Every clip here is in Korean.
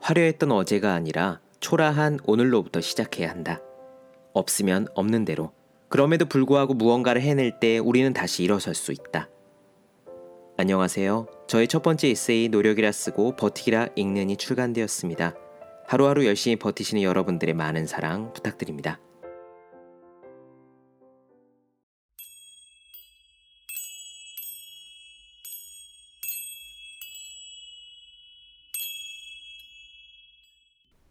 화려했던 어제가 아니라 초라한 오늘로부터 시작해야 한다. 없으면 없는 대로. 그럼에도 불구하고 무언가를 해낼 때 우리는 다시 일어설 수 있다. 안녕하세요. 저의 첫 번째 에세이 노력이라 쓰고 버티기라 읽는이 출간되었습니다. 하루하루 열심히 버티시는 여러분들의 많은 사랑 부탁드립니다.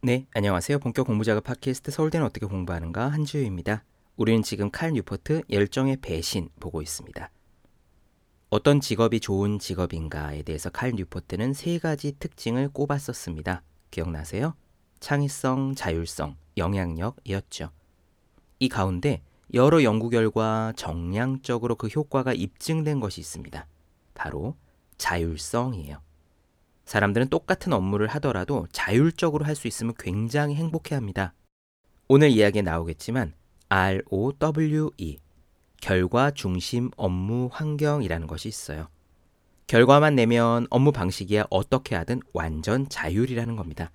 네, 안녕하세요. 본격 공부 작업 팟캐스트 서울대는 어떻게 공부하는가 한지우입니다. 우리는 지금 칼 뉴포트 열정의 배신 보고 있습니다. 어떤 직업이 좋은 직업인가에 대해서 칼 뉴포트는 세 가지 특징을 꼽았었습니다. 기억나세요? 창의성, 자율성, 영향력이었죠. 이 가운데 여러 연구 결과 정량적으로 그 효과가 입증된 것이 있습니다. 바로 자율성이에요. 사람들은 똑같은 업무를 하더라도 자율적으로 할 수 있으면 굉장히 행복해 합니다. 오늘 이야기에 나오겠지만 ROWE 결과 중심 업무 환경이라는 것이 있어요. 결과만 내면 업무 방식이야 어떻게 하든 완전 자율이라는 겁니다.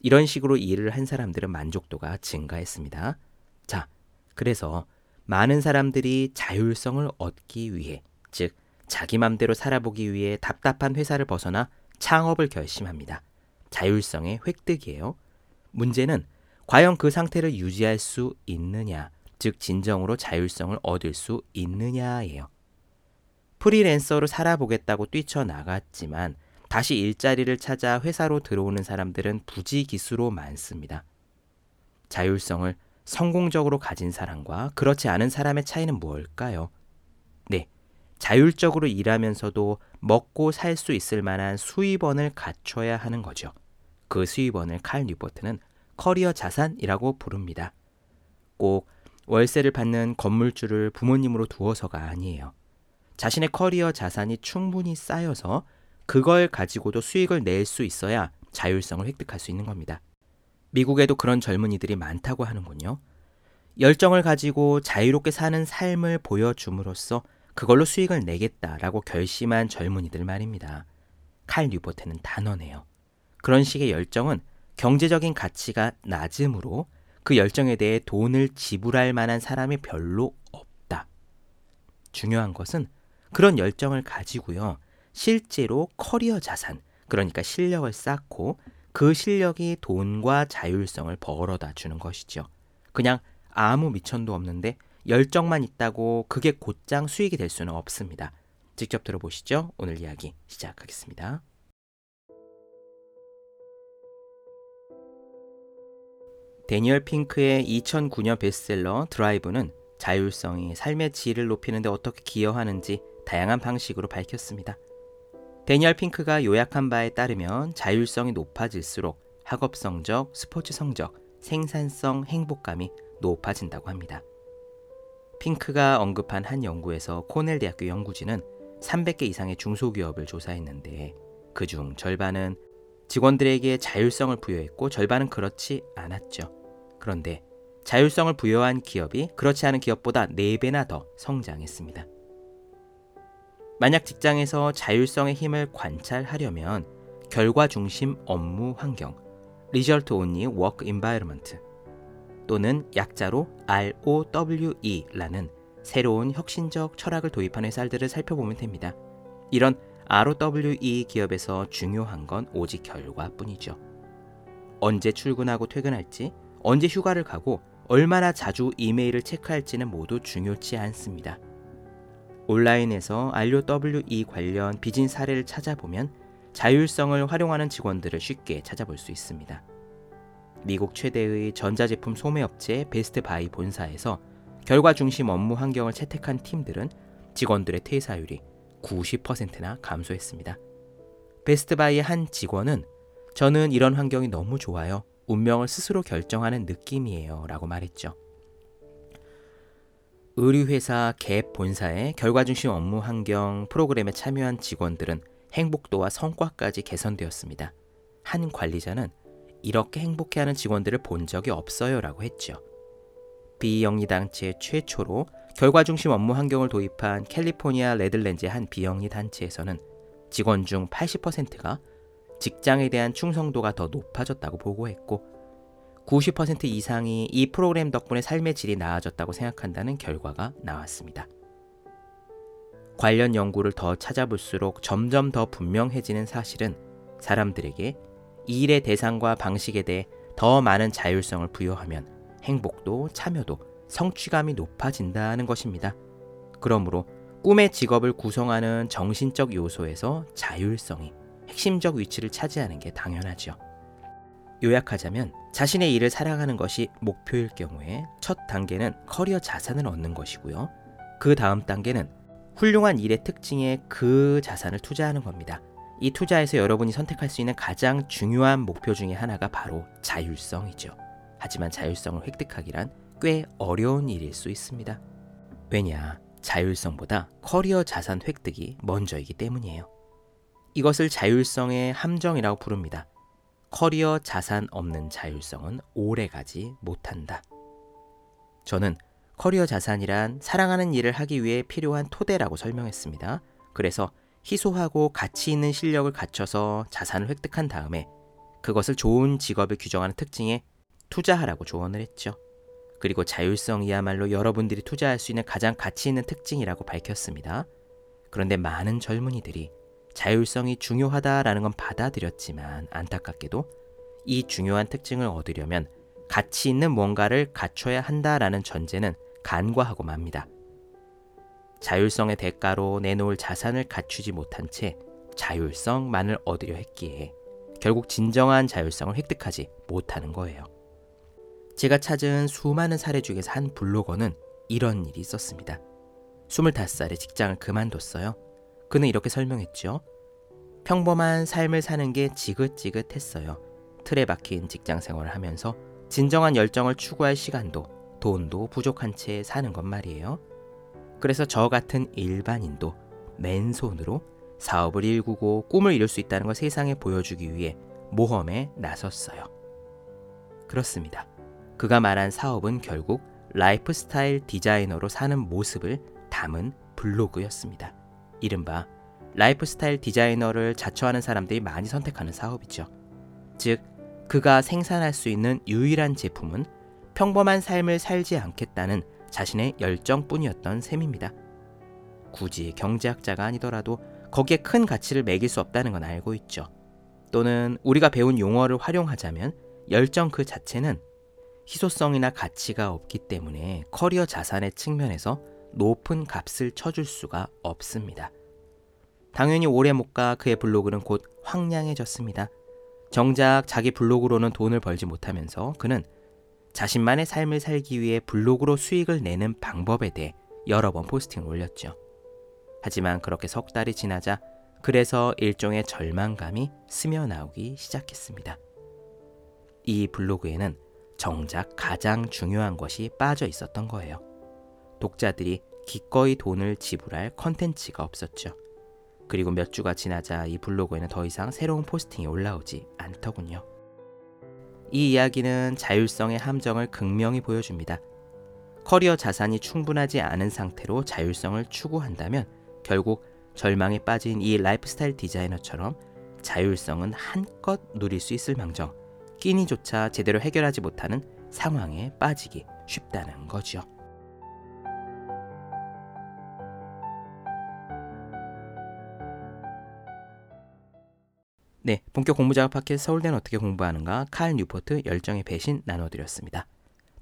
이런 식으로 일을 한 사람들은 만족도가 증가했습니다. 자, 그래서 많은 사람들이 자율성을 얻기 위해, 즉, 자기 맘대로 살아보기 위해 답답한 회사를 벗어나 창업을 결심합니다. 자율성의 획득이에요. 문제는 과연 그 상태를 유지할 수 있느냐, 즉 진정으로 자율성을 얻을 수 있느냐예요. 프리랜서로 살아보겠다고 뛰쳐나갔지만 다시 일자리를 찾아 회사로 들어오는 사람들은 부지기수로 많습니다. 자율성을 성공적으로 가진 사람과 그렇지 않은 사람의 차이는 뭘까요? 네, 자율적으로 일하면서도 먹고 살 수 있을 만한 수입원을 갖춰야 하는 거죠. 그 수입원을 칼 뉴포트는 커리어 자산이라고 부릅니다. 꼭 월세를 받는 건물주를 부모님으로 두어서가 아니에요. 자신의 커리어 자산이 충분히 쌓여서 그걸 가지고도 수익을 낼 수 있어야 자율성을 획득할 수 있는 겁니다. 미국에도 그런 젊은이들이 많다고 하는군요. 열정을 가지고 자유롭게 사는 삶을 보여줌으로써 그걸로 수익을 내겠다라고 결심한 젊은이들 말입니다. 칼 뉴포트는 단언해요. 그런 식의 열정은 경제적인 가치가 낮으므로 그 열정에 대해 돈을 지불할 만한 사람이 별로 없다. 중요한 것은 그런 열정을 가지고요. 실제로 커리어 자산, 그러니까 실력을 쌓고 그 실력이 돈과 자율성을 벌어다 주는 것이죠. 그냥 아무 미천도 없는데 열정만 있다고 그게 곧장 수익이 될 수는 없습니다. 직접 들어보시죠. 오늘 이야기 시작하겠습니다. 데니얼 핑크의 2009년 베스트셀러 드라이브는 자율성이 삶의 질을 높이는 데 어떻게 기여하는지 다양한 방식으로 밝혔습니다. 데니얼 핑크가 요약한 바에 따르면 자율성이 높아질수록 학업 성적, 스포츠 성적, 생산성, 행복감이 높아진다고 합니다. 핑크가 언급한 한 연구에서 코넬 대학교 연구진은 300개 이상의 중소기업을 조사했는데 그 중 절반은 직원들에게 자율성을 부여했고 절반은 그렇지 않았죠. 그런데 자율성을 부여한 기업이 그렇지 않은 기업보다 4배나 더 성장했습니다. 만약 직장에서 자율성의 힘을 관찰하려면 결과 중심 업무 환경, Result Only Work Environment 또는 약자로 ROWE라는 새로운 혁신적 철학을 도입한 회사들을 살펴보면 됩니다. 이런 ROWE 기업에서 중요한 건 오직 결과뿐이죠. 언제 출근하고 퇴근할지, 언제 휴가를 가고 얼마나 자주 이메일을 체크할지는 모두 중요치 않습니다. 온라인에서 ROWE 관련 비진 사례를 찾아보면 자율성을 활용하는 직원들을 쉽게 찾아볼 수 있습니다. 미국 최대의 전자제품 소매업체 베스트바이 본사에서 결과 중심 업무 환경을 채택한 팀들은 직원들의 퇴사율이 90%나 감소했습니다. 베스트바이의 한 직원은 저는 이런 환경이 너무 좋아요. 운명을 스스로 결정하는 느낌이에요. 라고 말했죠. 의류회사 갭 본사의 결과 중심 업무 환경 프로그램에 참여한 직원들은 행복도와 성과까지 개선되었습니다. 한 관리자는 이렇게 행복해하는 직원들을 본 적이 없어요 라고 했죠. 비영리단체 최초로 결과 중심 업무 환경을 도입한 캘리포니아 레들랜즈의 한 비영리 단체에서는 직원 중 80%가 직장에 대한 충성도가 더 높아졌다고 보고했고 90% 이상이 이 프로그램 덕분에 삶의 질이 나아졌다고 생각한다는 결과가 나왔습니다. 관련 연구를 더 찾아볼수록 점점 더 분명해지는 사실은 사람들에게 이 일의 대상과 방식에 대해 더 많은 자율성을 부여하면 행복도 참여도 성취감이 높아진다는 것입니다. 그러므로 꿈의 직업을 구성하는 정신적 요소에서 자율성이 핵심적 위치를 차지하는 게 당연하죠. 요약하자면 자신의 일을 사랑하는 것이 목표일 경우에 첫 단계는 커리어 자산을 얻는 것이고요. 그 다음 단계는 훌륭한 일의 특징에 그 자산을 투자하는 겁니다. 이 투자에서 여러분이 선택할 수 있는 가장 중요한 목표 중에 하나가 바로 자율성이죠. 하지만 자율성을 획득하기란 꽤 어려운 일일 수 있습니다. 왜냐? 자율성보다 커리어 자산 획득이 먼저이기 때문이에요. 이것을 자율성의 함정이라고 부릅니다. 커리어 자산 없는 자율성은 오래 가지 못한다. 저는 커리어 자산이란 사랑하는 일을 하기 위해 필요한 토대라고 설명했습니다. 그래서 희소하고 가치 있는 실력을 갖춰서 자산을 획득한 다음에 그것을 좋은 직업을 규정하는 특징에 투자하라고 조언을 했죠. 그리고 자율성이야말로 여러분들이 투자할 수 있는 가장 가치 있는 특징이라고 밝혔습니다. 그런데 많은 젊은이들이 자율성이 중요하다라는 건 받아들였지만 안타깝게도 이 중요한 특징을 얻으려면 가치 있는 뭔가를 갖춰야 한다라는 전제는 간과하고 맙니다. 자율성의 대가로 내놓을 자산을 갖추지 못한 채 자율성만을 얻으려 했기에 결국 진정한 자율성을 획득하지 못하는 거예요. 제가 찾은 수많은 사례 중에서 한 블로거는 이런 일이 있었습니다. 25살에 직장을 그만뒀어요. 그는 이렇게 설명했죠. 평범한 삶을 사는 게 지긋지긋했어요. 틀에 박힌 직장 생활을 하면서 진정한 열정을 추구할 시간도 돈도 부족한 채 사는 것 말이에요. 그래서 저 같은 일반인도 맨손으로 사업을 일구고 꿈을 이룰 수 있다는 걸 세상에 보여주기 위해 모험에 나섰어요. 그렇습니다. 그가 말한 사업은 결국 라이프스타일 디자이너로 사는 모습을 담은 블로그였습니다. 이른바 라이프스타일 디자이너를 자처하는 사람들이 많이 선택하는 사업이죠. 즉, 그가 생산할 수 있는 유일한 제품은 평범한 삶을 살지 않겠다는 자신의 열정뿐이었던 셈입니다. 굳이 경제학자가 아니더라도 거기에 큰 가치를 매길 수 없다는 건 알고 있죠. 또는 우리가 배운 용어를 활용하자면 열정 그 자체는 희소성이나 가치가 없기 때문에 커리어 자산의 측면에서 높은 값을 쳐줄 수가 없습니다. 당연히 오래 못가 그의 블로그는 곧 황량해졌습니다. 정작 자기 블로그로는 돈을 벌지 못하면서 그는 자신만의 삶을 살기 위해 블로그로 수익을 내는 방법에 대해 여러 번 포스팅을 올렸죠. 하지만 그렇게 석 달이 지나자 그래서 일종의 절망감이 스며나오기 시작했습니다. 이 블로그에는 정작 가장 중요한 것이 빠져 있었던 거예요. 독자들이 기꺼이 돈을 지불할 컨텐츠가 없었죠. 그리고 몇 주가 지나자 이 블로그에는 더 이상 새로운 포스팅이 올라오지 않더군요. 이 이야기는 자율성의 함정을 극명히 보여줍니다. 커리어 자산이 충분하지 않은 상태로 자율성을 추구한다면 결국 절망에 빠진 이 라이프스타일 디자이너처럼 자율성은 한껏 누릴 수 있을 망정 끼니조차 제대로 해결하지 못하는 상황에 빠지기 쉽다는 거죠. 네, 본격 공부작업 팟캐스트 서울대는 어떻게 공부하는가 칼 뉴포트 열정의 배신 나눠드렸습니다.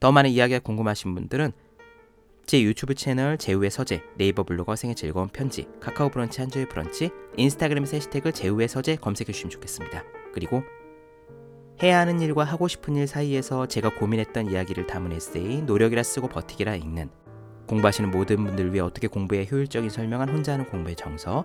더 많은 이야기가 궁금하신 분들은 제 유튜브 채널 제우의 서재, 네이버 블로거 생의 즐거운 편지, 카카오 브런치 한주의 브런치, 인스타그램에서 해시태그 제우의 서재 검색해 주시면 좋겠습니다. 그리고 해야 하는 일과 하고 싶은 일 사이에서 제가 고민했던 이야기를 담은 에세이 노력이라 쓰고 버티기라 읽는 공부하시는 모든 분들 위해 어떻게 공부에 효율적인 설명한 혼자 하는 공부의 정서